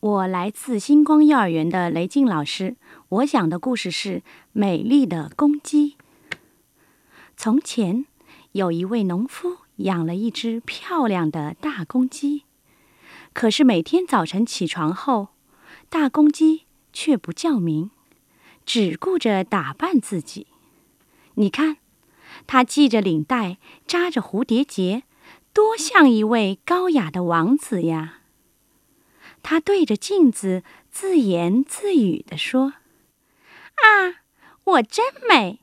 我来自星光幼儿园的雷静老师。我讲的故事是《美丽的公鸡》。从前，有一位农夫养了一只漂亮的大公鸡。可是每天早晨起床后，大公鸡却不叫鸣，只顾着打扮自己。你看，它系着领带，扎着蝴蝶结，多像一位高雅的王子呀！他对着镜子自言自语地说：“啊，我真美！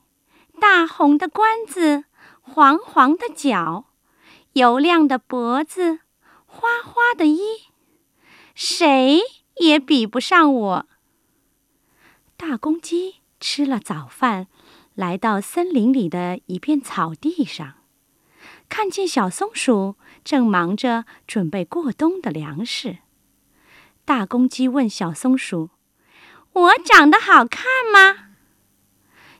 大红的冠子，黄黄的脚，油亮的脖子，花花的衣，谁也比不上我。”大公鸡吃了早饭，来到森林里的一片草地上，看见小松鼠正忙着准备过冬的粮食。大公鸡问小松鼠：“我长得好看吗？”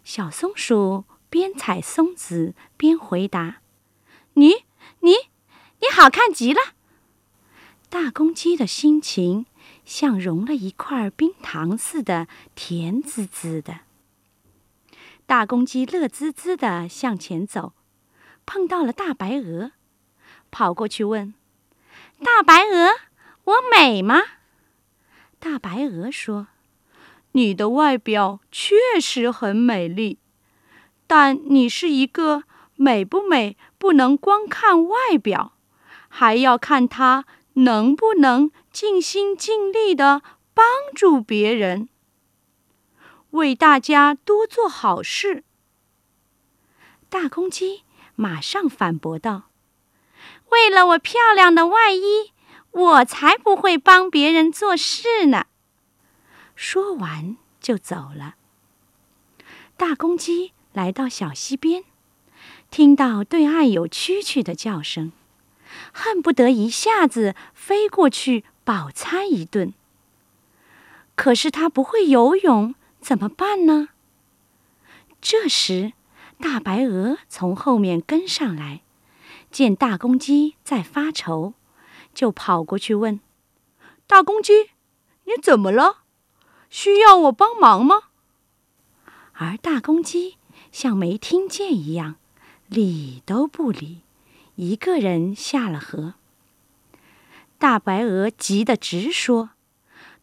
小松鼠边采松子边回答：“你、你、你好看极了。”大公鸡的心情像融了一块冰糖似的，甜滋滋的。大公鸡乐滋滋的向前走，碰到了大白鹅，跑过去问：“大白鹅，我美吗？”大白鹅说：“你的外表确实很美丽，但你是一个美不美不能光看外表，还要看它能不能尽心尽力的帮助别人，为大家多做好事。”大公鸡马上反驳道：“为了我漂亮的外衣。”我才不会帮别人做事呢！说完就走了。大公鸡来到小溪边，听到对岸有蛐蛐的叫声，恨不得一下子飞过去饱餐一顿。可是它不会游泳，怎么办呢？这时，大白鹅从后面跟上来，见大公鸡在发愁。就跑过去问：“大公鸡，你怎么了？需要我帮忙吗？”而大公鸡像没听见一样，理都不理，一个人下了河。大白鹅急得直说：“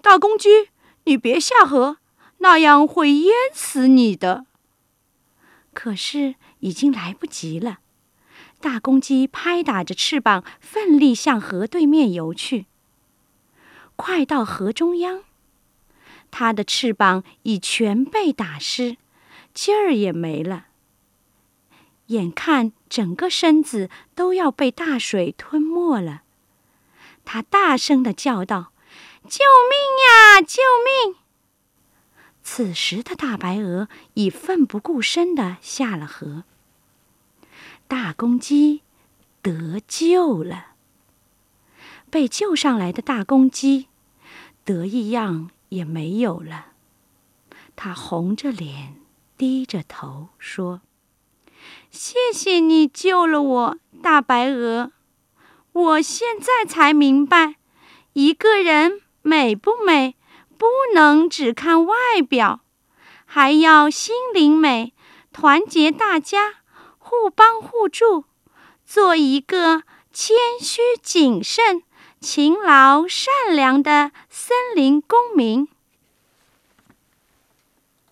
大公鸡，你别下河，那样会淹死你的。”可是已经来不及了。大公鸡拍打着翅膀，奋力向河对面游去。快到河中央，它的翅膀已全被打湿，劲儿也没了。眼看整个身子都要被大水吞没了，它大声的叫道：“救命呀！救命！”此时的大白鹅已奋不顾身的下了河。大公鸡得救了。被救上来的大公鸡得意样也没有了，他红着脸，低着头说：“谢谢你救了我，大白鹅。我现在才明白，一个人美不美，不能只看外表，还要心灵美，团结大家。”互帮互助，做一个谦虚谨慎、勤劳善良的森林公民。